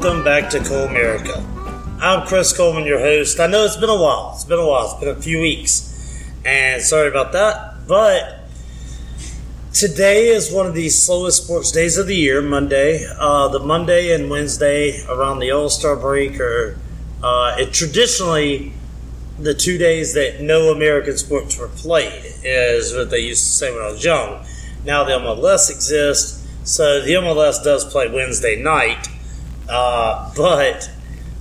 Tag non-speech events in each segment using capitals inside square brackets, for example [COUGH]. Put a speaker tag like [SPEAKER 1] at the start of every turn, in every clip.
[SPEAKER 1] Welcome back to Colemerica. I'm Chris Coleman, your host. I know it's been a while. It's been a while. It's been a few weeks. And sorry about that. But today is one of the slowest sports days of the year, Monday. Uh, the Monday and Wednesday around the All Star break are uh, it traditionally the two days that no American sports were played, is what they used to say when I was young. Now the MLS exists, so the MLS does play Wednesday night uh, but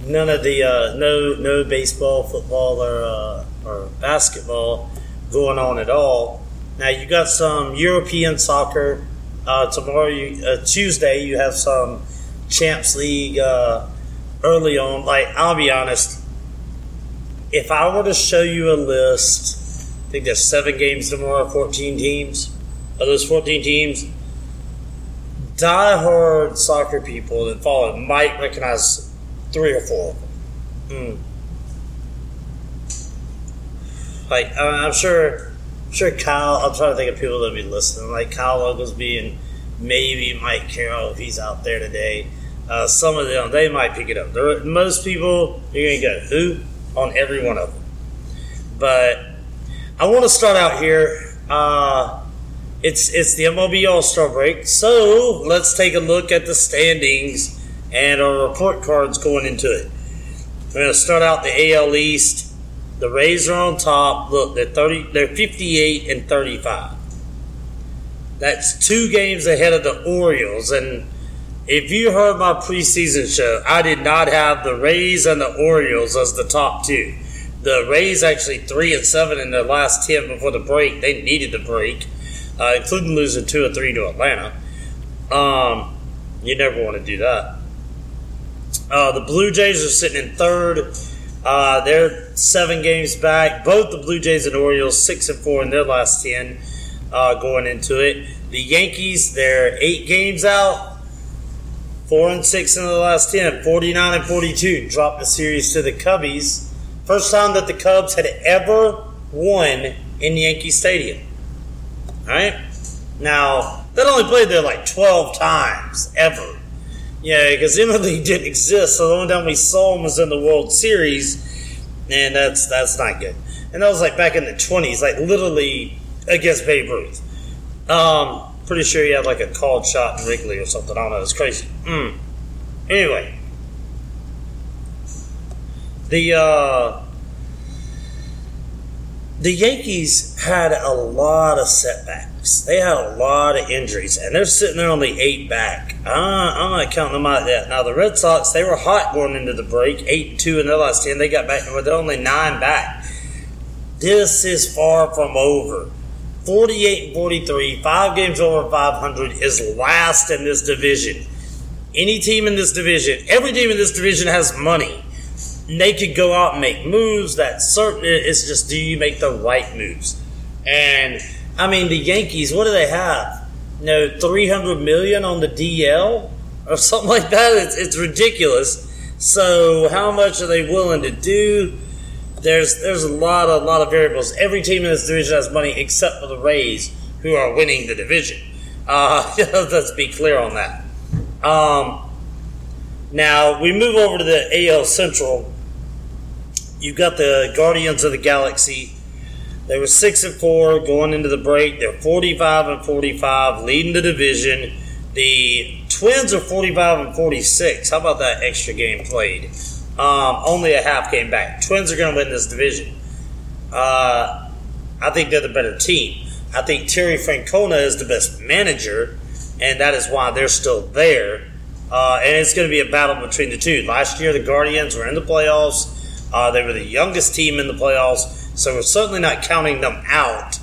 [SPEAKER 1] none of the uh, no no baseball, football, or uh, or basketball going on at all. Now you got some European soccer. Uh, tomorrow, you, uh, Tuesday, you have some Champs League uh, early on. Like I'll be honest, if I were to show you a list, I think there's seven games tomorrow, fourteen teams. Of those fourteen teams, die-hard soccer people that follow might recognize three or four of them. Mm. Like I'm sure, I'm sure Kyle. I'm trying to think of people that be listening, like Kyle Oglesby and maybe Mike Carroll if he's out there today. Uh, some of them they might pick it up. There, most people you're gonna go who on every one of them. But I want to start out here. Uh, it's it's the MLB All Star break, so let's take a look at the standings and our report cards going into it. We're going to start out the AL East. The Rays are on top. Look, they're thirty. They're fifty-eight and thirty-five. That's two games ahead of the Orioles. And if you heard my preseason show, I did not have the Rays and the Orioles as the top two. The Rays actually three and seven in their last ten before the break. They needed the break uh, including losing two or three to Atlanta. Um, you never want to do that. Uh, the Blue Jays are sitting in third. Uh, they're seven games back. Both the Blue Jays and Orioles six and four in their last ten uh, going into it. The Yankees they're eight games out, four and six in the last ten. 49 and 42 dropped the series to the Cubbies. First time that the Cubs had ever won in Yankee Stadium right? Now, that only played there like 12 times ever. Yeah, because MLB didn't exist, so the only time we saw them was in the World Series, and that's that's not good. And that was like back in the 20s, like literally against Babe Ruth. Um, pretty sure he had like a called shot in Wrigley or something. I don't know. It's crazy. Mm. Anyway, the uh, the Yankees had a lot of setbacks. They had a lot of injuries, and they're sitting there only eight back. Uh, I'm not counting them out yet. Now the Red Sox, they were hot going into the break, eight and two in their last ten. They got back, but they're only nine back. This is far from over. 48 and 43, five games over 500 is last in this division. Any team in this division, every team in this division has money they could go out and make moves. That certain it's just do you make the right moves? And I mean the Yankees, what do they have? You know, three hundred million on the DL or [LAUGHS] something like that. It's, it's ridiculous. So how much are they willing to do? There's there's a lot a lot of variables. Every team in this division has money except for the Rays, who are winning the division. Uh, [LAUGHS] let's be clear on that. Um, now we move over to the AL Central you've got the Guardians of the Galaxy. They were six and four going into the break. They're forty-five and forty-five, leading the division. The Twins are forty-five and forty-six. How about that extra game played? Um, only a half game back. Twins are going to win this division. Uh, I think they're the better team. I think Terry Francona is the best manager, and that is why they're still there. Uh, and it's going to be a battle between the two. Last year, the Guardians were in the playoffs. Uh, they were the youngest team in the playoffs, so we're certainly not counting them out.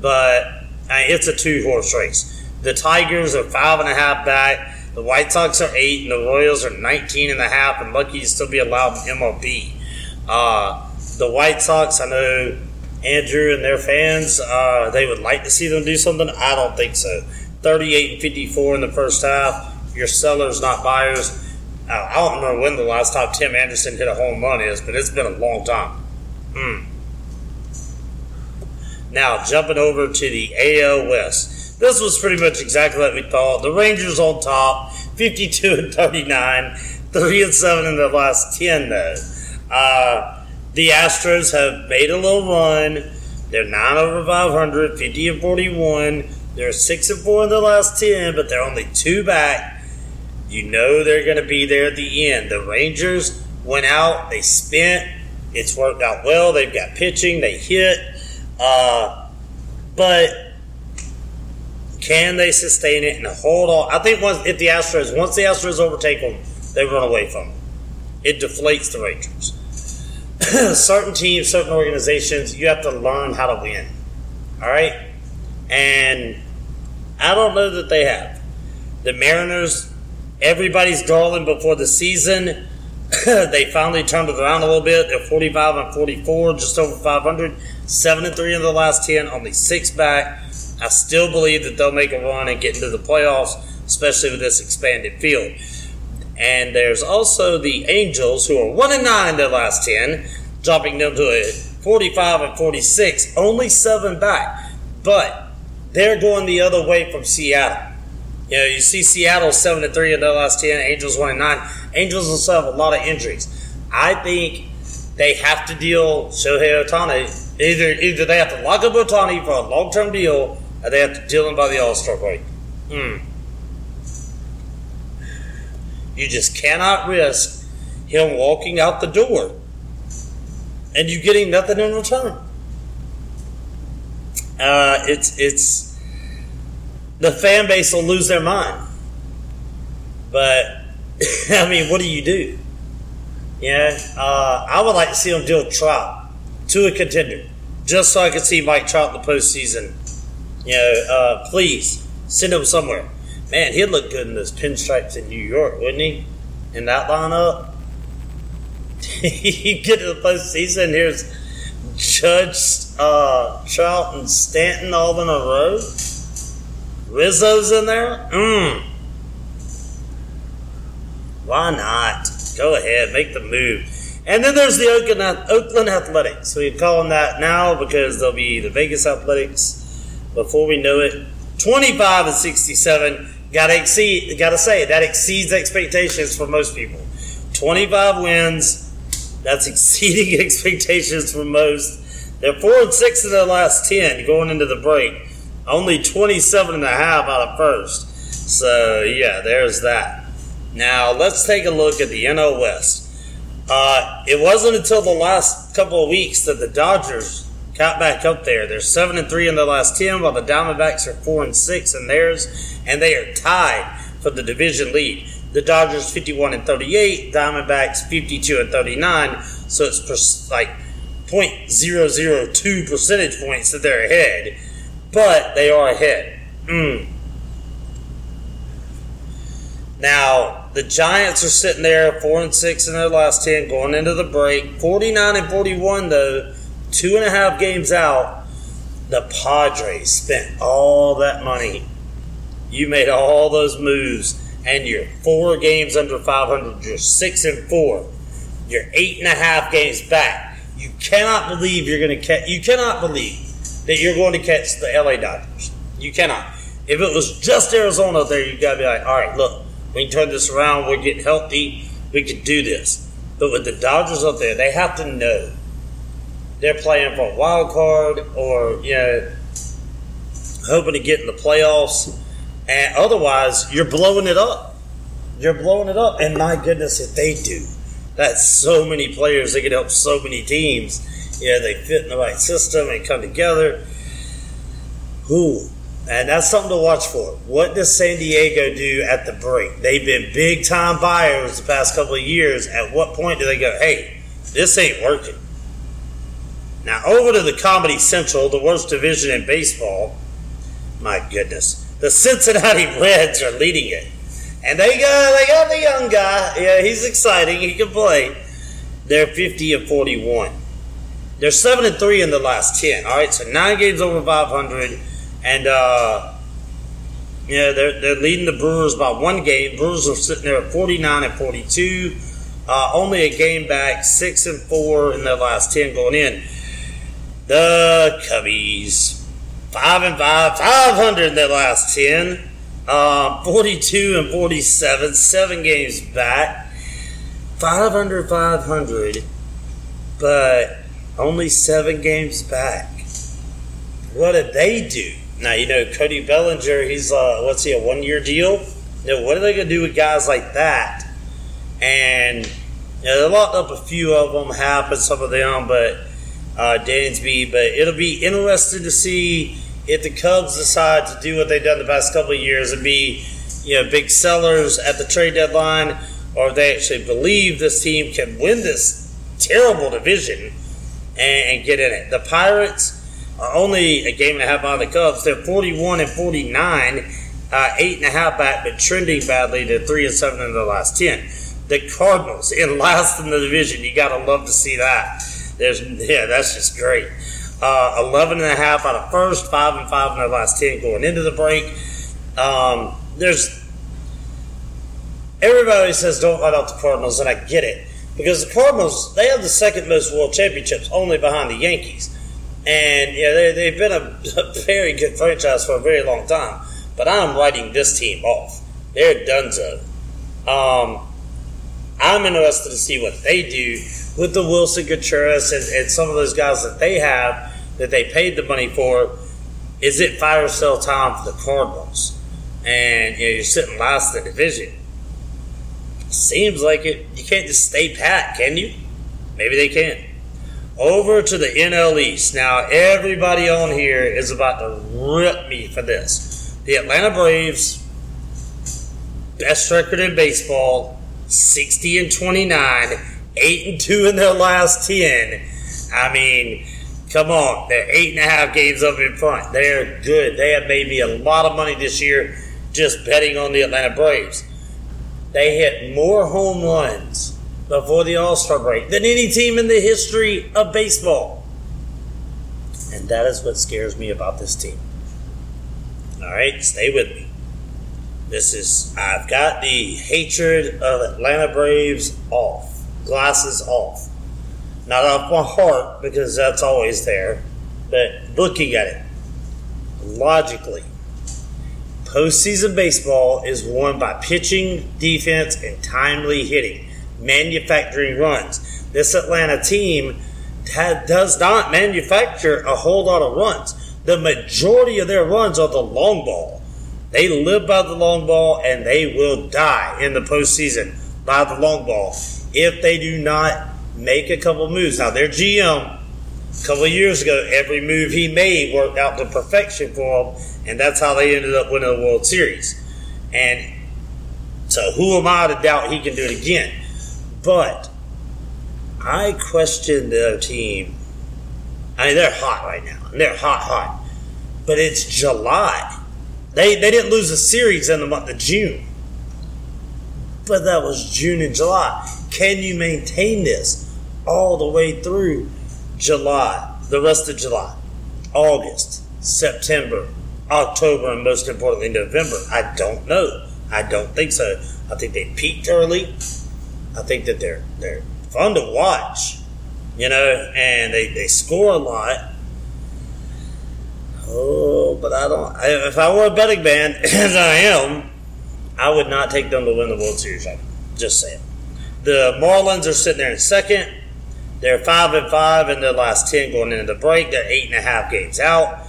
[SPEAKER 1] But uh, it's a two horse race. The Tigers are five and a half back. The White Sox are eight, and the Royals are 19 and a half, and lucky to still be allowed in MLB. Uh, the White Sox, I know Andrew and their fans, uh, they would like to see them do something. I don't think so. 38 and 54 in the first half. Your sellers, not buyers. I don't remember when the last time Tim Anderson hit a home run is, but it's been a long time. Hmm. Now, jumping over to the AL West. This was pretty much exactly what we thought. The Rangers on top, 52 and 39. three and seven in the last ten though. Uh, the Astros have made a little run. They're nine over 500, 50 and 41. They're six and four in the last ten, but they're only two back. You know they're going to be there at the end. The Rangers went out, they spent. It's worked out well. They've got pitching, they hit. Uh, but can they sustain it and hold on? I think once if the Astros once the Astros overtake them, they run away from them. It deflates the Rangers. [CLEARS THROAT] certain teams, certain organizations, you have to learn how to win. All right, and I don't know that they have. The Mariners, everybody's darling before the season. [LAUGHS] they finally turned it around a little bit. They're 45 and 44, just over 500, 7 and 3 in the last 10, only 6 back. I still believe that they'll make a run and get into the playoffs, especially with this expanded field. And there's also the Angels, who are 1 and 9 in their last 10, dropping them to a 45 and 46, only 7 back. But they're going the other way from Seattle. You know, you see Seattle 7 and 3 in their last 10, Angels 1 and 9. Angels also have a lot of injuries. I think they have to deal Shohei Ohtani. Either either they have to lock up Ohtani for a long term deal, or they have to deal him by the All Star break. Hmm. You just cannot risk him walking out the door and you getting nothing in return. Uh, it's it's the fan base will lose their mind. But [LAUGHS] I mean, what do you do? Yeah, uh, I would like to see him deal Trout to a contender, just so I could see Mike Trout in the postseason. You know, uh, please send him somewhere. Man, he'd look good in those pinstripes in New York, wouldn't he? In that lineup, [LAUGHS] you get to the postseason. Here's Judge, uh, Trout, and Stanton all in a row. Rizzo's in there. Mmm. Why not? Go ahead, make the move. And then there's the Oakland, Athletics. We call them that now because they'll be the Vegas Athletics before we know it. 25 and 67. Gotta exceed, gotta say, that exceeds expectations for most people. 25 wins. That's [LAUGHS] exceeding [LAUGHS] expectations for most. They're 4 and 6 in their last 10 going into the break. Only 27 and a half out of first. So, yeah, there's that. Now, let's take a look at the NL West. Uh, it wasn't until the last couple of weeks that the Dodgers got back up there. They're 7 and 3 in their last 10, while the Diamondbacks are 4 and 6 in theirs, and they are tied for the division lead. The Dodgers 51 and 38, Diamondbacks 52 and 39, so it's per- like 0.002 percentage points that they're ahead, but they are ahead. Mm. Now, the Giants are sitting there, 4 and 6 in their last 10, going into the break. 49 and 41, though, two and a half games out. The Padres spent all that money. You made all those moves, and you're four games under 500. You're 6 and 4. You're eight and a half games back. You cannot believe you're going to catch, you cannot believe that you're going to catch the LA Dodgers. You cannot. If it was just Arizona there, you got to be like, all right, look, we can turn this around. We're getting healthy. We can do this. But with the Dodgers up there, they have to know they're playing for a wild card or, you know, hoping to get in the playoffs. And otherwise, you're blowing it up. You're blowing it up. And my goodness, if they do, that's so many players. They can help so many teams. Yeah, they fit in the right system and come together. Who? And that's something to watch for. What does San Diego do at the break? They've been big time buyers the past couple of years. At what point do they go, hey, this ain't working? Now, over to the Comedy Central, the worst division in baseball. My goodness. The Cincinnati [LAUGHS] Reds are leading it. And they got, they got the young guy. Yeah, he's exciting. He can play. They're 50 and 41. They're 7 and 3 in the last 10. All right, so nine games over 500. And, uh, yeah, they're, they're leading the Brewers by one game. Brewers are sitting there at 49 and 42. Uh, only a game back, 6 and 4 in their last 10 going in. The Cubbies, 5 and 5, 500 in their last 10. Uh, 42 and 47, seven games back. 500 500, but only seven games back. What did they do? Now, you know, Cody Bellinger, he's, uh, what's he, a one year deal? You know, what are they going to do with guys like that? And, you know, they locked up a few of them, half and some of them, but uh, Dansby. But it'll be interesting to see if the Cubs decide to do what they've done the past couple of years and be, you know, big sellers at the trade deadline, or if they actually believe this team can win this terrible division and, and get in it. The Pirates are only a game and a half behind the Cubs. They're 41 and 49, uh, eight and a half back, but trending badly. They're three and seven in the last ten. The Cardinals [LAUGHS] in last in the division. You gotta love to see that. There's yeah, that's just great. Uh, 11 and a half out of first, five and five in the last ten going into the break. Um, there's everybody says don't write out the Cardinals, and I get it because the Cardinals they have the second most world championships, only behind the Yankees. And yeah, they, they've been a, [LAUGHS] a, very good franchise for a very long time. But I'm writing this team off. They're donezo. Um, I'm interested to see what they do with the Willson Contreras and, and some of those guys that they have that they paid the money for. Is it fire sale time for the Cardinals? And you know, you're sitting last in the division. Seems like it. You can't just stay pat, can you? Maybe they can over to the NL East. Now, everybody on here is about to rip me for this. The Atlanta Braves, best record in baseball, 60 and 29, 8 and 2 in their last 10. I mean, come on, they're eight and a half games up in front. They're good. They have made me a lot of money this year just betting on the Atlanta Braves. They hit more home runs before the All Star break than any team in the history of baseball. And that is what scares me about this team. All right, stay with me. This is, I've got the hatred of Atlanta Braves off, glasses off. Not off my heart because that's always there, but looking at it logically, postseason baseball is won by pitching, defense, and timely hitting manufacturing runs. This Atlanta team does not manufacture a whole lot of runs. The majority of their runs are the long ball. They live by the long ball and they will die in the postseason by the long ball if they do not make a couple moves. Now, their GM, a couple of years ago, every move he made worked out to perfection for him, and that's how they ended up winning the World Series. And so, who am I to doubt he can do it again? But I question the team. I mean, they're hot right now. They're hot, hot. But it's July. They, they didn't lose a series in the month of June. But that was June and July. Can you maintain this all the way through July, the rest of July, August, September, October, and most importantly, November? I don't know. I don't think so. I think they peaked early. I think that they're they're fun to watch, you know, and they, they score a lot. Oh, but I don't. If I were a betting man, [LAUGHS] as I am, I would not take them to win the World Series. I'm just saying. The Marlins are sitting there in second. They're five and five in their last ten going into the break. They're eight and a half games out.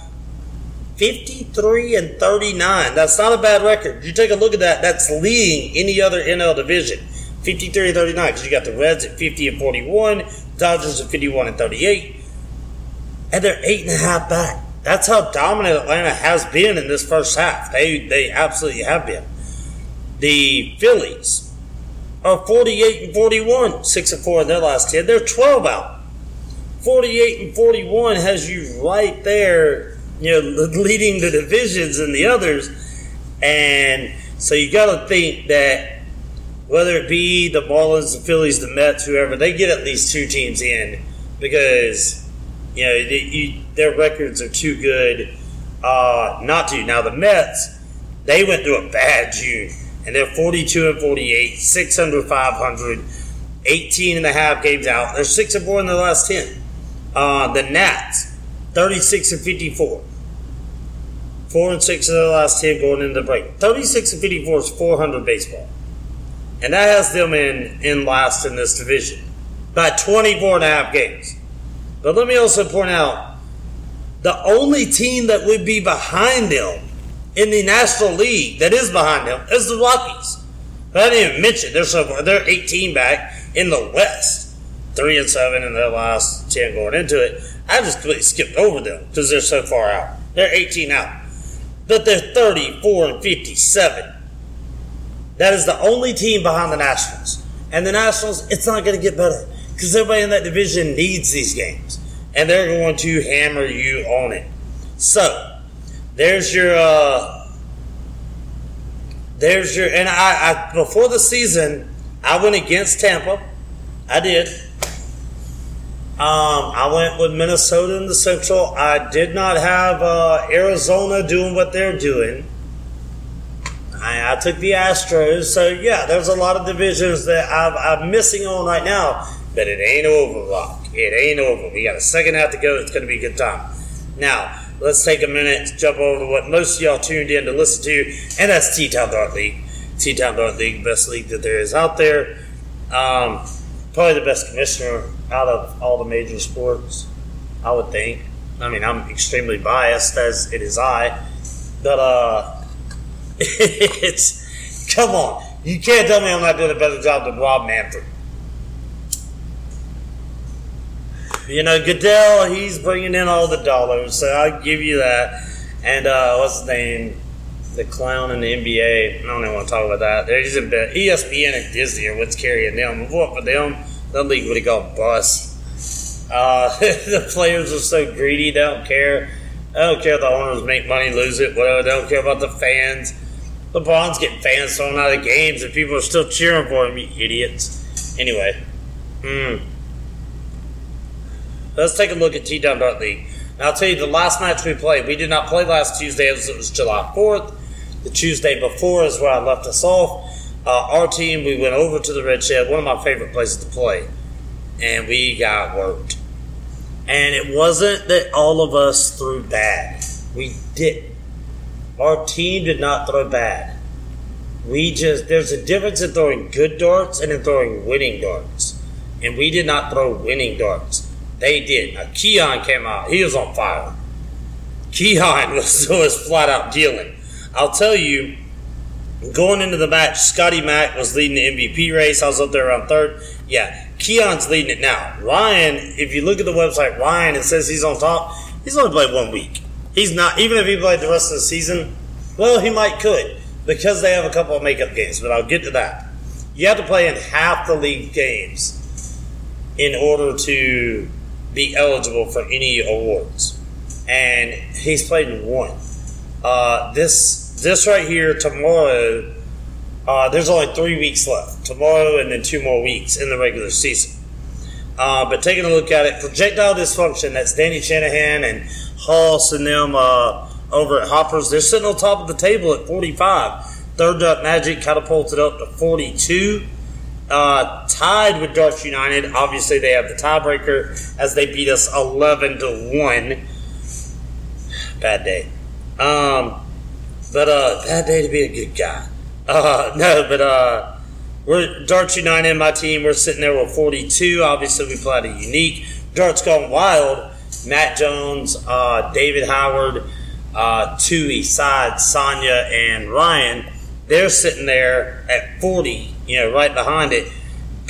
[SPEAKER 1] 53 and 39. That's not a bad record. You take a look at that, that's leading any other NL division. 53 and 39 because you got the Reds at 50 and 41, Dodgers at 51 and 38, and they're eight and a half back. That's how dominant Atlanta has been in this first half. They they absolutely have been. The Phillies are 48 and 41, 6 and 4 in their last 10. They're 12 out. 48 and 41 has you right there, you know, [LAUGHS] leading the divisions and the others. And so you got to think that whether it be the Marlins, the Phillies, the Mets, whoever, they get at least two teams in because you know you, their records are too good uh, not to. Now the Mets, they went through a bad June and they're 42 and 48, 600, 500, 18 and a half games out. They're six and four in the last 10. Uh, the Nats, 36 and 54. Four and six in the last ten going into the break. 36 and 54 is 400 baseball. and that has them in in last in this division by 24 and a half games. But let me also point out the only team that would be behind them in the National League that is behind them is the Rockies. But I didn't even mention they're so they're 18 back in the West, three and seven in their last 10 going into it. I just completely skipped over them because they're so far out. They're 18 out, but they're 34 and 57. That is the only team behind the Nationals, and the Nationals. It's not going to get better because everybody in that division needs these games, and they're going to hammer you on it. So there's your. Uh, there's your and I, I before the season I went against Tampa. I did. Um, I went with Minnesota in the Central. I did not have uh, Arizona doing what they're doing. I, I, took the Astros. So yeah, there's a lot of divisions that i am missing on right now. But it ain't over, Rock. It ain't over. We got a second half to go. It's going to be a good time. Now, let's take a minute to jump over to what most of y'all tuned in to listen to, and that's T Town Dart League. T Town Dart League, best league that there is out there. Um, probably the best commissioner out of all the major sports, I would think. I mean, I'm extremely biased as it is I, but uh, [LAUGHS] it's come on. You can't tell me I'm not doing a better job than Rob Manfred. You know, Goodell, he's bringing in all the dollars, so I'll give you that. And uh, what's his name? The clown in the NBA. I don't even want to talk about that. There's a bit. ESPN and Disney are what's carrying them. What for them? The league would have gone bust. Uh, [LAUGHS] the players are so greedy; they don't care. I don't care if the owners make money, lose it, whatever. They don't care about the fans. LeBron's getting fans thrown out of games, and people are still cheering for him. You idiots. Anyway, hmm. Let's take a look at T Town Dart League. Now, I'll tell you the last match we played. We did not play last Tuesday as it was July 4th. The Tuesday before is where I left us off. Uh, our team, we went over to the Red Shed, one of my favorite places to play, and we got worked. And it wasn't that all of us threw bad. We did. Our team did not throw bad. We just, there's a difference in throwing good darts and in throwing winning darts. And we did not throw winning darts. They did. Now, Keon came out. He was on fire. Keon [LAUGHS] was, was flat out dealing. I'll tell you, going into the match, Scotty Mack was leading the MVP race. I was up there around third. Yeah, Keon's leading it now. Ryan, if you look at the website, Ryan, it says he's on top. He's only played one week. He's not, even if he played the rest of the season, well, he might could because they have a couple of makeup games, but I'll get to that. You have to play in half the league games in order to be eligible for any awards, and he's played in one. Uh, this this right here tomorrow. Uh, there's only three weeks left. Tomorrow and then two more weeks in the regular season. Uh, but taking a look at it, projectile dysfunction. That's Danny Shanahan and Hoss and them uh, over at Hoppers. They're sitting on top of the table at 45. Third Up Magic catapulted up to 42 uh, tied with Darts United. Obviously, they have the tiebreaker as they beat us 11 to 1. Bad day. Um, but, uh, bad day to be a good guy. Uh, [LAUGHS] no, but, uh, we're Darts United, my team. We're sitting there with 42. Obviously, we played a unique. Darts Gone Wild. Matt Jones, uh, David Howard, uh, Tui, Side, Sonia, and Ryan. They're sitting there at 40 you know, right behind it,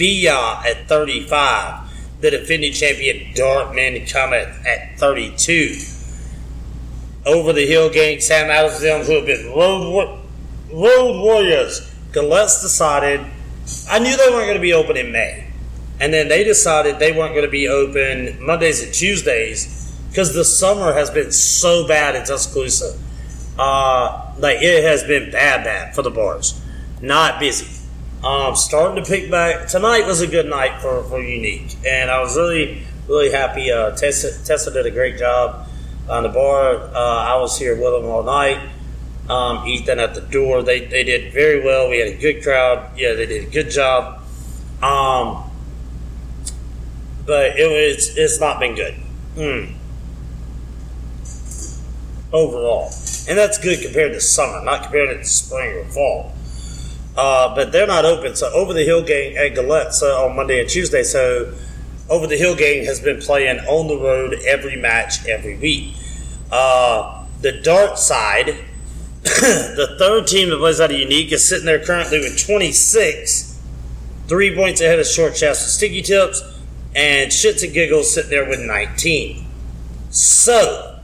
[SPEAKER 1] Bia at 35. The defending champion Dartman coming at 32. Over the hill gang, Sam Adams them who have been road, road warriors. Gallettes decided, I knew they weren't going to be open in May. And then they decided they weren't going to be open Mondays and Tuesdays because the summer has been so bad in Tuscaloosa. Uh, like it has been bad, bad for the bars. Not busy. Um, starting to pick back. Tonight was a good night for, for Unique, and I was really, really happy. Uh, Tessa, Tessa did a great job on the bar. Uh, I was here with them all night. Um, Ethan at the door. They, they did very well. We had a good crowd. Yeah, they did a good job. Um, but it was it's not been good. Hmm. Overall, and that's good compared to summer, not compared to spring or fall. Uh, but they're not open. So over the hill game at Gallette so on Monday and Tuesday. So over the hill gang has been playing on the road every match every week. Uh, the Dart side, [COUGHS] the third team that plays out of Unique is sitting there currently with 26, three points ahead of Short Shafts and Sticky Tips, and Shits and Giggles sitting there with 19. So,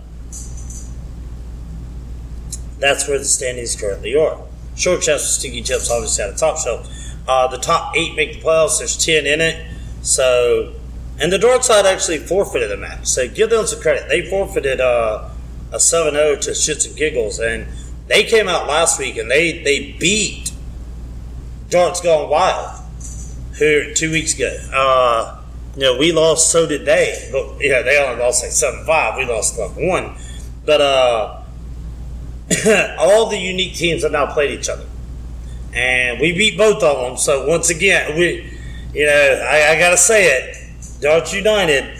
[SPEAKER 1] that's where the standings currently are. Short and Sticky Tips obviously at the top shelf. Uh, the top eight make the playoffs. There's 10 in it. So and the Dart side actually forfeited the match. So give them some credit. They forfeited uh, a 7 0 to Shits and Giggles. And they came out last week and they, they beat Darts Gone Wild who two weeks ago. Uh, you know, we lost, so did they. But, yeah, they only lost like 7 5. We lost like 1. But uh, [COUGHS] all the unique teams have now played each other. And we beat both of them. So once again, we, you know, I, I got to say it Darts United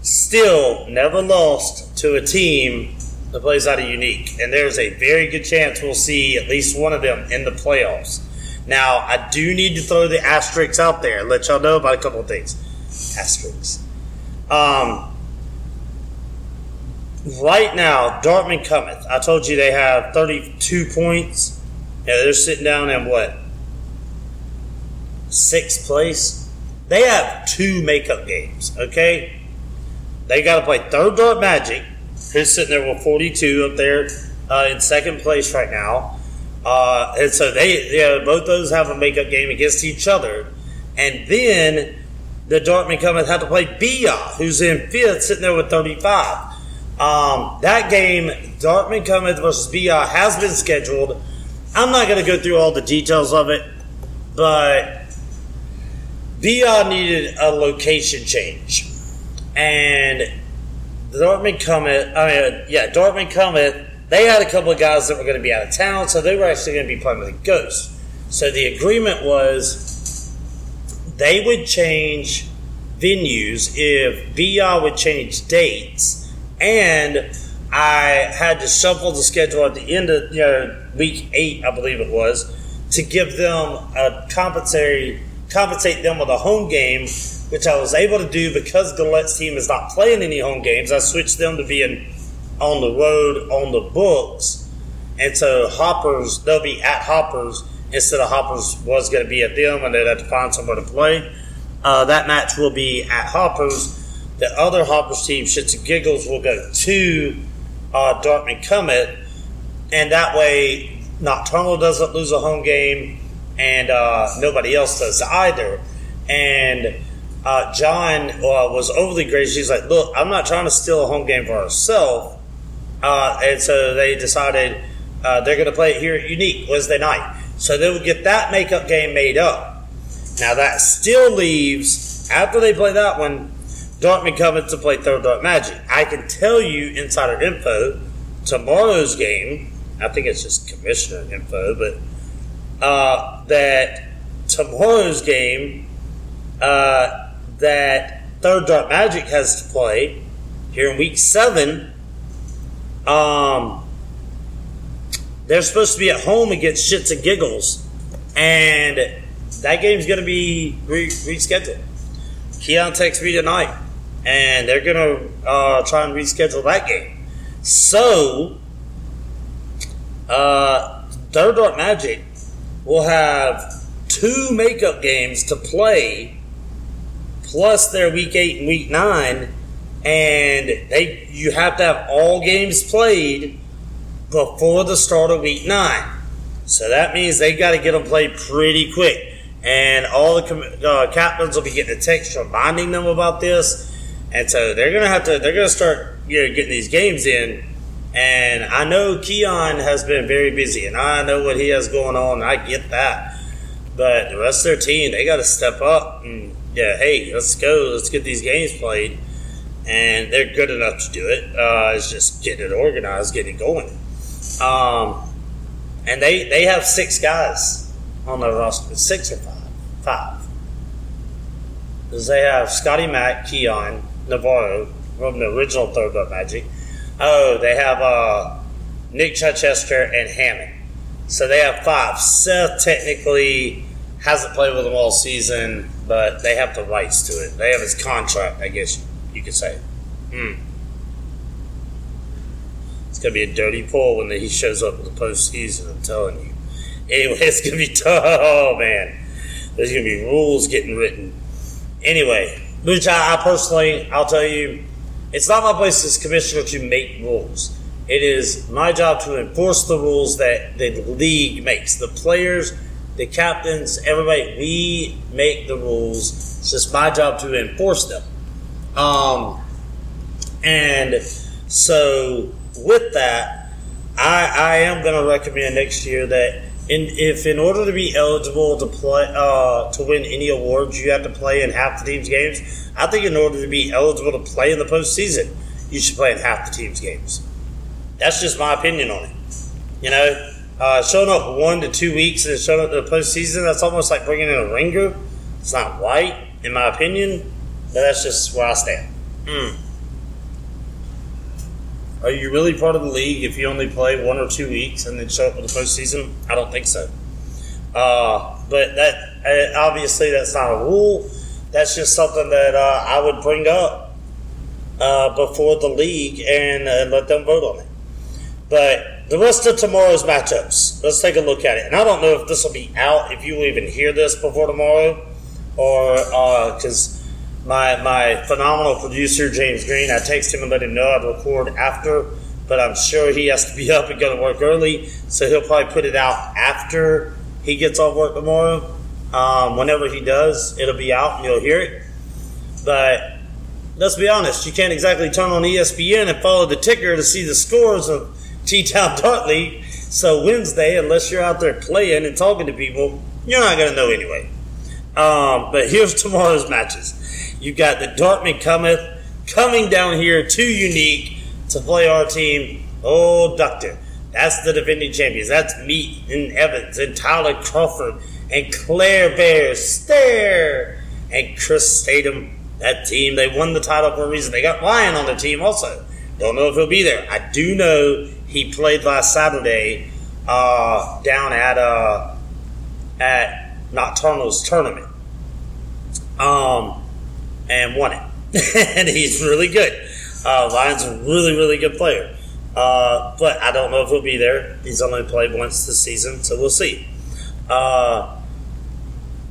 [SPEAKER 1] still never lost to a team that plays out of unique. And there's a very good chance we'll see at least one of them in the playoffs. Now, I do need to throw the asterisks out there, and let y'all know about a couple of things. Asterisks. Um, right now, Dartmouth cometh. I told you they have 32 points. Yeah, they're sitting down in what? Sixth place? They have two makeup games, okay? They got to play third dart magic, who's sitting there with 42 up there uh, in second place right now. Uh, and so they, yeah, both those have a makeup game against each other. And then the Dartmouth Cometh have to play Bia, who's in fifth, sitting there with 35. Um, that game, Dartmouth Cometh versus Bia, has been scheduled. I'm not going to go through all the details of it, but Beyond needed a location change, and Dortmund Comet. I mean, yeah, Dortmund Comet. They had a couple of guys that were going to be out of town, so they were actually going to be playing with the Ghost. So the agreement was they would change venues if BR would change dates, and I had to shuffle the schedule at the end of you know week eight, I believe it was, to give them a compensatory compensate them with a home game, which I was able to do because Gallette's team is not playing any home games. I switched them to being on the road on the books. And so Hoppers, they'll be at Hoppers instead of Hoppers was going to be at them and they'd have to find somewhere to play. Uh, that match will be at Hoppers. The other Hoppers team, Shits and Giggles, will go to uh, Dartmouth Comet. And that way, Nocturnal doesn't lose a home game and uh, nobody else does either. And uh, John uh, was overly gracious. He's like, "Look, I'm not trying to steal a home game for ourselves." Uh, and so they decided uh, they're going to play it here at Unique Wednesday night. So they would get that makeup game made up. Now that still leaves after they play that one, Dartmouth coming to play Third Dart Magic. I can tell you insider info. Tomorrow's game, I think it's just commissioner info, but uh, that tomorrow's game uh, that Third Dart Magic has to play here in week seven. Um, they're supposed to be at home against Shits and Giggles, and that game's going to be re- rescheduled. Keon texts me tonight, and they're to uh, try and reschedule that game. So, uh, Third Dart Magic will have two makeup games to play, plus their week eight and week nine, and they you have to have all games played before the start of week nine. So that means they got to get them played pretty quick. And all the uh, captains will be getting a text reminding them about this. And so they're gonna have to they're gonna start you know getting these games in and I know Keon has been very busy, and I know what he has going on. I get that. But the rest of their team, they got to step up and, yeah, hey, let's go. Let's get these games played. And they're good enough to do it. Uh, it's just getting it organized, getting it going. Um, and they, they have six guys on their roster. Six or five? Five. Because they have Scotty Mack, Keon, Navarro from the original Third Up Magic. Oh, they have uh, Nick Chichester and Hammond. So they have five. Seth technically hasn't played with them all season, but they have the rights to it. They have his contract, I guess you could say. Hmm. It's gonna be a dirty pull when he shows up in the postseason. I'm telling you. Anyway, [LAUGHS] it's gonna be tough. Oh man, there's gonna be rules getting written. Anyway, which I, I personally, I'll tell you, it's not my place as commissioner to make rules. It is my job to enforce the rules that the league makes. The players, the captains, everybody, we make the rules. It's just my job to enforce them. Um, and so with that, I, I am going to recommend next year that in, if in order to be eligible to play uh, to win any awards, you have to play in half the team's games. I think in order to be eligible to play in the postseason, you should play in half the team's games. That's just my opinion on it. You know, uh, showing up one to two weeks and showing up to the postseason, that's almost like bringing in a ringer. It's not right, in my opinion, but that's just where I stand. Mm. Are you really part of the league if you only play one or two weeks and then show up for the postseason? I don't think so. Uh, but that uh, obviously that's not a rule. That's just something that uh, I would bring up uh, before the league and let them vote on it. But the rest of tomorrow's matchups, let's take a look at it. And I don't know if this will be out, if you will even hear this before tomorrow, or because uh, my my phenomenal producer James Green, I text him and let him know I'd record after, but I'm sure he has to be [LAUGHS] up and go to work early, so he'll probably put it out after he gets off work tomorrow. Um, whenever he does, it'll be out and you'll hear it. But let's be honest, you can't exactly turn on ESPN and follow the ticker to see the scores of [LAUGHS] T Town Dart League. So Wednesday, unless you're out there playing and talking to people, you're not going to know anyway. Um, but here's [LAUGHS] tomorrow's matches. You've got the Dartmouth cometh coming down here to Unique to play our team. Oh, Doctor. That's the defending champions. That's me and Evans and Tyler Crawford and Claire Bear Stare and Chris Statham. That team, they won the title for a reason. They got Ryan on the team also. Don't know if he'll be there. I do know he played last Saturday uh, down at uh, at Nocturnal's tournament, um, and won it. [LAUGHS] and he's really good. Uh, Ryan's a really really good player, uh, but I don't know if he'll be there. He's only played once this season, so we'll see. Uh,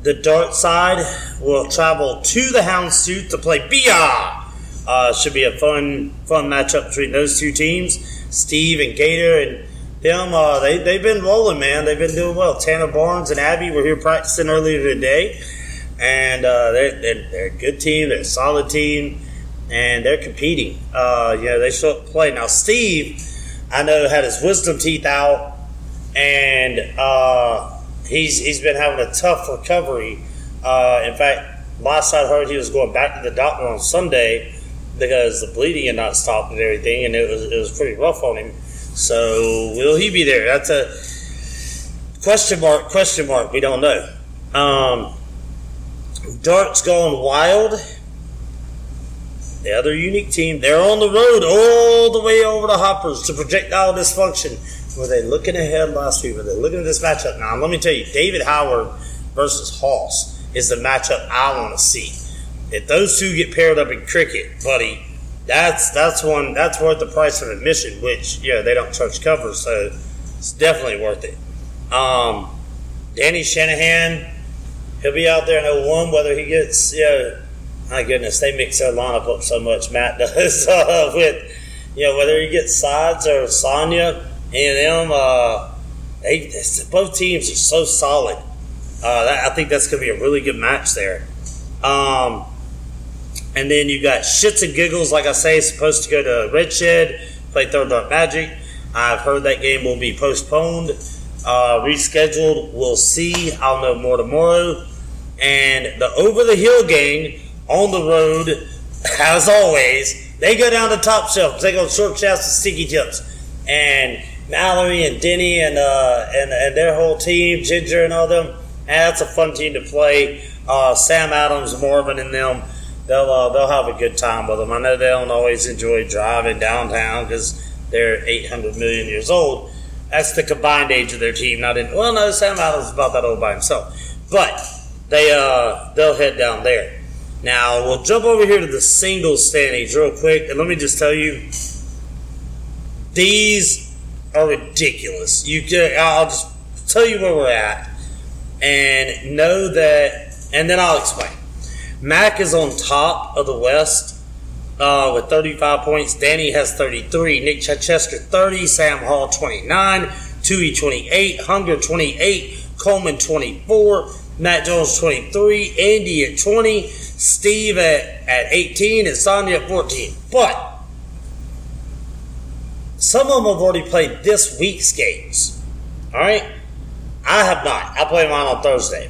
[SPEAKER 1] the dart side will travel to the Houndstooth to play Bia. Uh, should be a fun fun matchup between those two teams. Steve and Gator and them, uh, they, they've been rolling, man. They've been doing well. Tanner Barnes and Abby were here practicing earlier today, and uh, they're, they're, they're, a good team. They're a solid team, and they're competing. Uh, you know, they show up play. Now, Steve, I know, had his wisdom teeth out, and uh, he's, he's been having a tough recovery. Uh, in fact, last I heard, he was going back to the doctor on Sunday because the bleeding had not stopped and everything, and it was it was pretty rough on him. So will he be there? That's a question mark. Question mark. We don't know. Um, Dart's going wild. The other unique team, they're on the road all the way over to Hoppers to projectile dysfunction. Were they looking ahead last week? Were they looking at this matchup? Now, let me tell you, David Howard versus Hoss is the matchup I want to see if those two get paired up in cricket, buddy, that's that's one that's worth the price of admission. Which yeah, they don't charge cover, so it's definitely worth it. Um, Danny Shanahan, he'll be out there in 01, whether he gets know, my goodness, they mix their lineup up so much. Matt [LAUGHS] does uh, with you know whether he gets sides or Sonya and them. Uh, they both teams are so solid. Uh, that, I think that's going to be a really good match there. Um, and then you got Shits and Giggles, like I say, supposed to go to Red Shed, play Third Dart Magic. I've heard that game will be postponed, uh, rescheduled. We'll see. I'll know more tomorrow. And the Over the Hill gang on the road, as always, they go down to Top Shelf. They go short shafts and sticky tips. And Mallory and Denny and, uh, and and their whole team, Ginger and all them, that's a fun team to play. Uh, Sam Adams, Marvin, and them they'll uh, they'll have a good time with them. I know they don't always enjoy driving downtown because they're 800 million years old, That's the combined age of their team. Not in well, no, Sam Adams is about that old by himself, but they uh they'll head down there. Now we'll jump over here to the singles standings real quick, and let me just tell you, these are ridiculous. You can I'll just tell you where we're at, and know that, and then I'll explain. Mac is on top of the West uh, with 35 points. Danny has 33. Nick Chichester 30. Sam Hall 29. Tui 28. Hunger 28. Coleman 24. Matt Jones 23. Andy at 20. Steve at, at 18. And Sonia at 14. But some of them have already played this week's games. All right? I have not. I played mine on Thursday.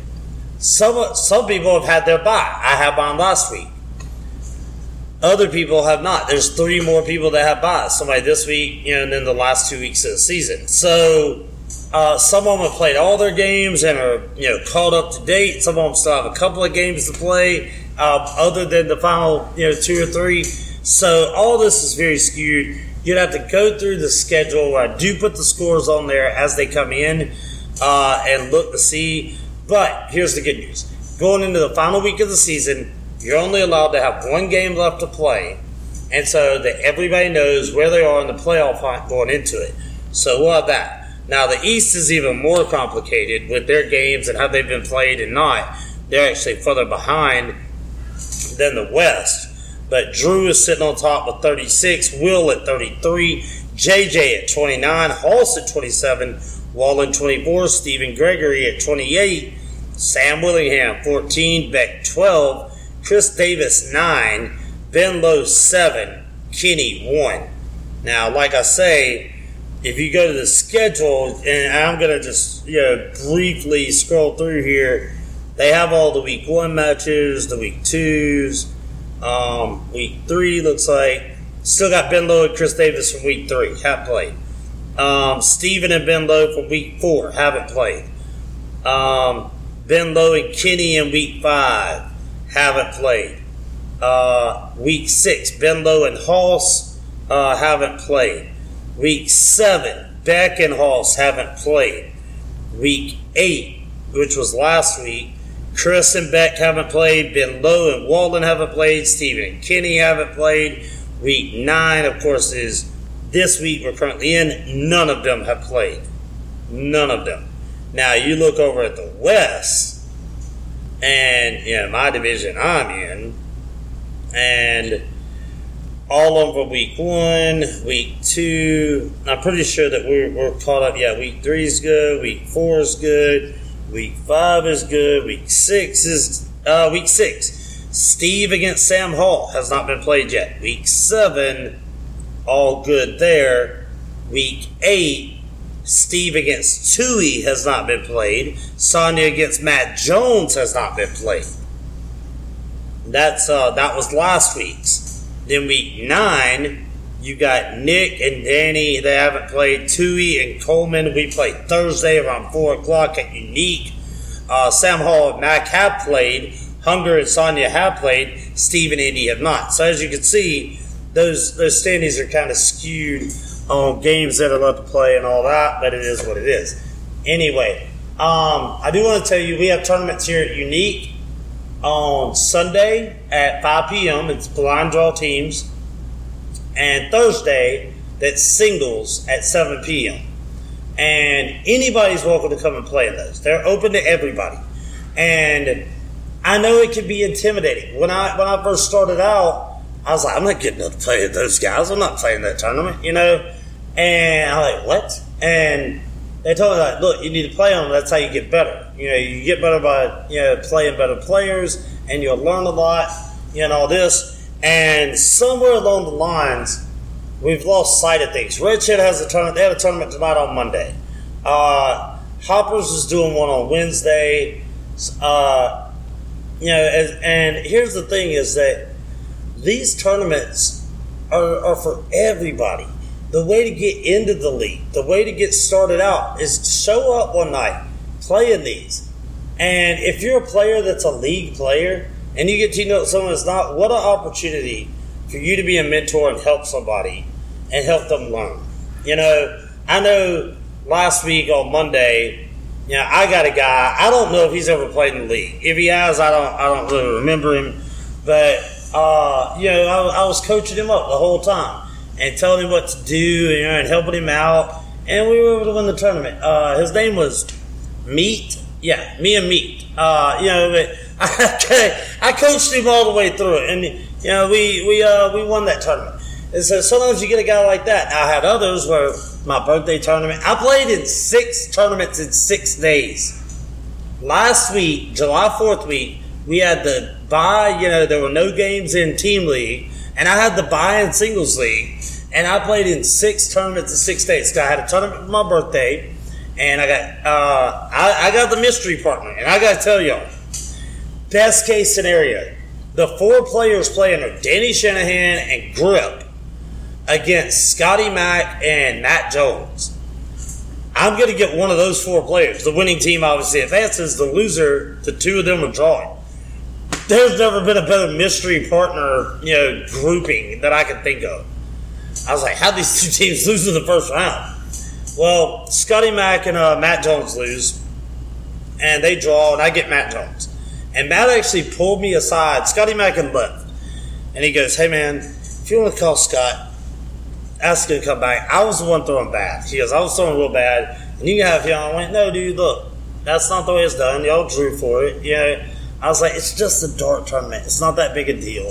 [SPEAKER 1] Some, some people have had their bye. I had mine last week. Other people have not. There's three more people that have buys. Somebody this week, you know, and then the last two weeks of the season. So uh, some of them have played all their games and are you know caught up to date. Some of them still have a couple of games to play, uh, other than the final you know two or three. So all this is very skewed. You'd have to go through the schedule. I do put the scores on there as they come in uh, and look to see. But here's the good news: going into the final week of the season you're only allowed to have one game left to play, and so that everybody knows where they are in the playoff hunt going into it. So we'll have that. Now the East is even more complicated with their games and how they've been played and not. They're actually further behind than the West. But Drew is sitting on top with 36, Will at 33, JJ at 29, Halls at 27, Wallen 24, Stephen Gregory at 28, Sam Willingham 14, Beck 12, Chris Davis, 9. Ben Lowe, 7. Kenny, 1. Now, like I say, if you go to the schedule, and I'm going to just you know briefly scroll through here, they have all the week one matches, the week twos, um, week three looks like. Still got Ben Lowe and Chris Davis from week three, have played. Um, Steven and Ben Lowe from week four, haven't played. Um, ben Lowe and Kenny in week five haven't played. Uh, week six, Ben Lowe and Hoss uh, haven't played. Week seven, Beck and Hoss haven't played. Week eight, which was last week, Chris and Beck haven't played. Ben Lowe and Walden haven't played. Stephen and Kenny haven't played. Week nine, of course, is this week we're currently in. None of them have played. None of them. Now you look over at the West and know my division I'm in, and all them week one, week two. I'm pretty sure that we're, we're caught up. Yeah, week three is good, week four is good, week five is good, week six is uh, week six. Steve against Sam Hall has not been played yet. Week seven, all good there. Week eight, Steve against Tui has not been played. Sonya against Matt Jones has not been played. That's uh, that was last week's. Then week nine, you got Nick and Danny. They haven't played. Tui and Coleman. We play Thursday around four o'clock at Unique. Uh, Sam Hall and Mac have played. Hunger and Sonya have played. Steve and Andy have not. So as you can see, those those standings are kind of skewed on games that are left to play and all that, but it is what it is. Anyway, um, I do want to tell you we have tournaments here at Unique on Sunday at 5 p.m. It's blind draw teams, and Thursday that's singles at 7 p.m. And anybody's welcome to come and play in those. They're open to everybody, and I know it can be intimidating. When I when I first started out, I was like, I'm not getting to play with those guys. I'm not playing that tournament, you know. And I'm like, what? And they told me like, look, you need to play on them. That's how you get better. You know, you get better by you know playing better players, and you'll learn a lot. You know all this. And somewhere along the lines, we've lost sight of things. Redshirt has a tournament. They have a tournament tonight on Monday. Uh, Hoppers is doing one on Wednesday. Uh, you know, and, and here's the thing: is that these tournaments are, are for everybody. The way to get into the league, the way to get started out is to show up one night, play in these. And if you're a player that's a league player and you get to know someone that's not, what an opportunity for you to be a mentor and help somebody and help them learn. You know, I know last week on Monday, you know, I got a guy. I don't know if he's ever played in the league. If he has, I don't. I don't really remember him. But uh, you know, I, I, was coaching him up the whole time and telling him what to do, you know, and helping him out. And we were able to win the tournament. Uh, his name was Meat. Yeah, me and Meat. Uh, you know, [LAUGHS] I, I coached him all the way through it, and you know, we we uh, we won that tournament. And so sometimes you get a guy like that. I had others where my birthday tournament. I played in six tournaments in six days. Last week, July 4th week, we had the buy, you know, there were no games in team league, and I had the buy in singles league, and I played in six tournaments in six days. I had a tournament for my birthday, and I got uh, I, I got the mystery partner, and I got to tell y'all, best case scenario, the four players playing are Danny Shanahan and Grip against Scotty Mack and Matt Jones. I'm going to get one of those four players. The winning team obviously advances. The loser, the two of them are drawing. There's never been a better mystery partner, you know, grouping that I can think of. I was like, how these two teams lose in the first round? Well, Scotty Mack and uh, Matt Jones lose, and they draw, and I get Matt Jones. And Matt actually pulled me aside. Scotty Mack and left, and he goes, "Hey man, if you want to call Scott, ask him to come back. I was the one throwing bad. He goes, I was throwing real bad. And you have him. I went, no, dude, look, that's not the way it's done. Y'all drew for it. You know, I was like, it's just a dart tournament. It's not that big a deal.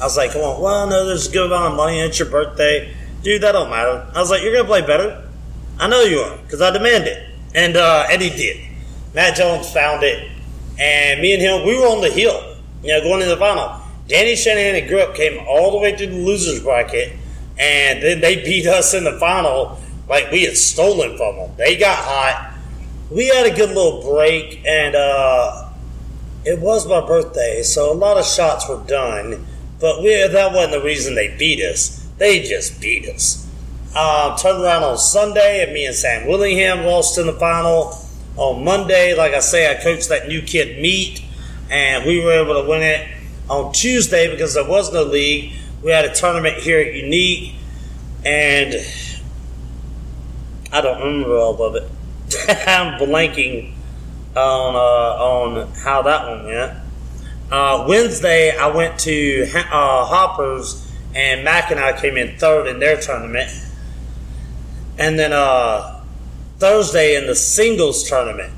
[SPEAKER 1] I was like. Well, no, there's a good amount of money. It's your birthday. Dude, that don't matter. I was like, you're going to play better. I know you are because I demand it. And, uh, and he did. Matt Jones found it. And me and him, we were on the hill, you know, going to the final. Danny Shanahan and Grip came all the way through the losers bracket and then they beat us in the final like we had stolen from them. They got hot. We had a good little break, and uh, it was my birthday, so a lot of shots were done. But we, that wasn't the reason they beat us. They just beat us. Uh, turned around on Sunday, and me and Sam Willingham lost in the final. On Monday, like I say, I coached that new kid Meat, and we were able to win it. On Tuesday, because there was no league, we had a tournament here at Unique, and I don't remember all of it. [LAUGHS] I'm blanking on uh, on how that one went. Uh, Wednesday, I went to uh, Hoppers, and Mac and I came in third in their tournament. And then uh, Thursday in the singles tournament,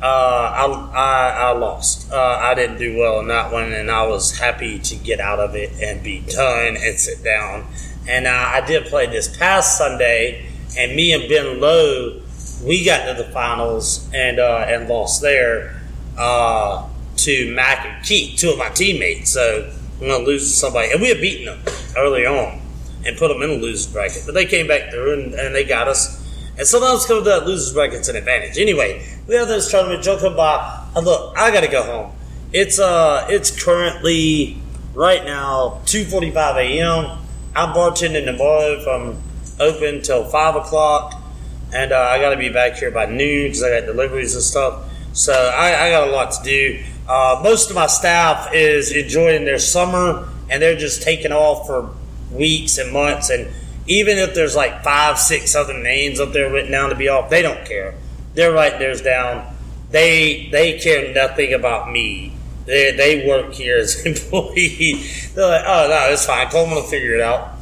[SPEAKER 1] uh, I, I, I, lost. Uh, I didn't do well in that one, and I was happy to get out of it and be done and sit down. And I did play this past Sunday, and me and Ben Lowe, we got to the finals and uh, and lost there uh, to Mac and Keith, two of my teammates. So I'm going to lose to somebody. And we had beaten them early on and put them in the losers bracket. But they came back through and, and they got us. And sometimes coming to that losers bracket's an advantage. Anyway, we have this tournament. Joe come by. And look, I got to go home. It's uh, it's currently right now 2:45 a.m. I'm bartending tomorrow from open till five o'clock, and uh, I got to be back here by noon because I got deliveries and stuff. So I, I got a lot to do. Uh, most of my staff is enjoying their summer, and they're just taking off for weeks and months. And even if there's like five, six other names up there written down to be off, they don't care they're writing theirs down. They they care nothing about me. They, they work here as [LAUGHS] employees. They're like, oh no, it's fine. Coleman will figure it out,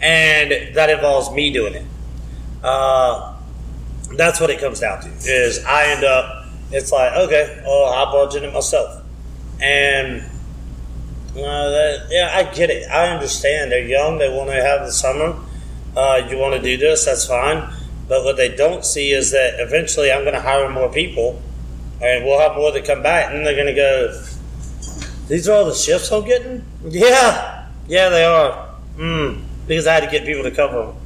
[SPEAKER 1] and that involves me doing it. Uh, that's what it comes down to. Is I end up. It's like okay, well I bargained it myself, and uh, that, yeah, I get it. I understand. They're young. They want to have the summer. Uh, you want to do this? That's fine. But what they don't see is that eventually I'm going to hire more people, and we'll have more that come back, and they're going to go, "These are all the shifts I'm getting." Yeah, yeah, they are. Mm, because I had to get people to cover them.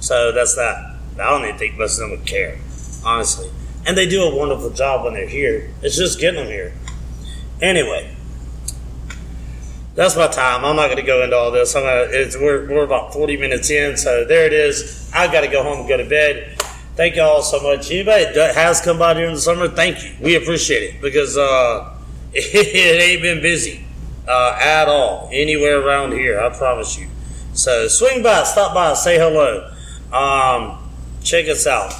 [SPEAKER 1] So that's that. I don't even think most of them would care, honestly. And they do a wonderful job when they're here. It's just getting them here. Anyway, that's my time. I'm not going to go into all this. I'm gonna, we're, we're about 40 minutes in, so there it is. I've got to go home and go to bed. Thank you all so much. Anybody that has come by during the summer, thank you. We appreciate it because uh, [LAUGHS] it ain't been busy uh, at all anywhere around here. I promise you. So swing by, stop by, say hello. Um, check us out.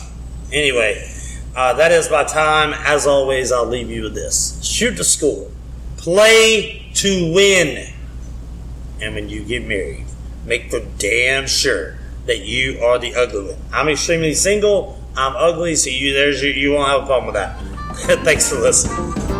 [SPEAKER 1] Anyway, uh, that is my time. As always, I'll leave you with this shoot the score, play to win. And when you get married, make for damn sure that you are the ugly one. I'm extremely single. I'm ugly, so you there's your, you won't have a problem with that. [LAUGHS] Thanks for listening.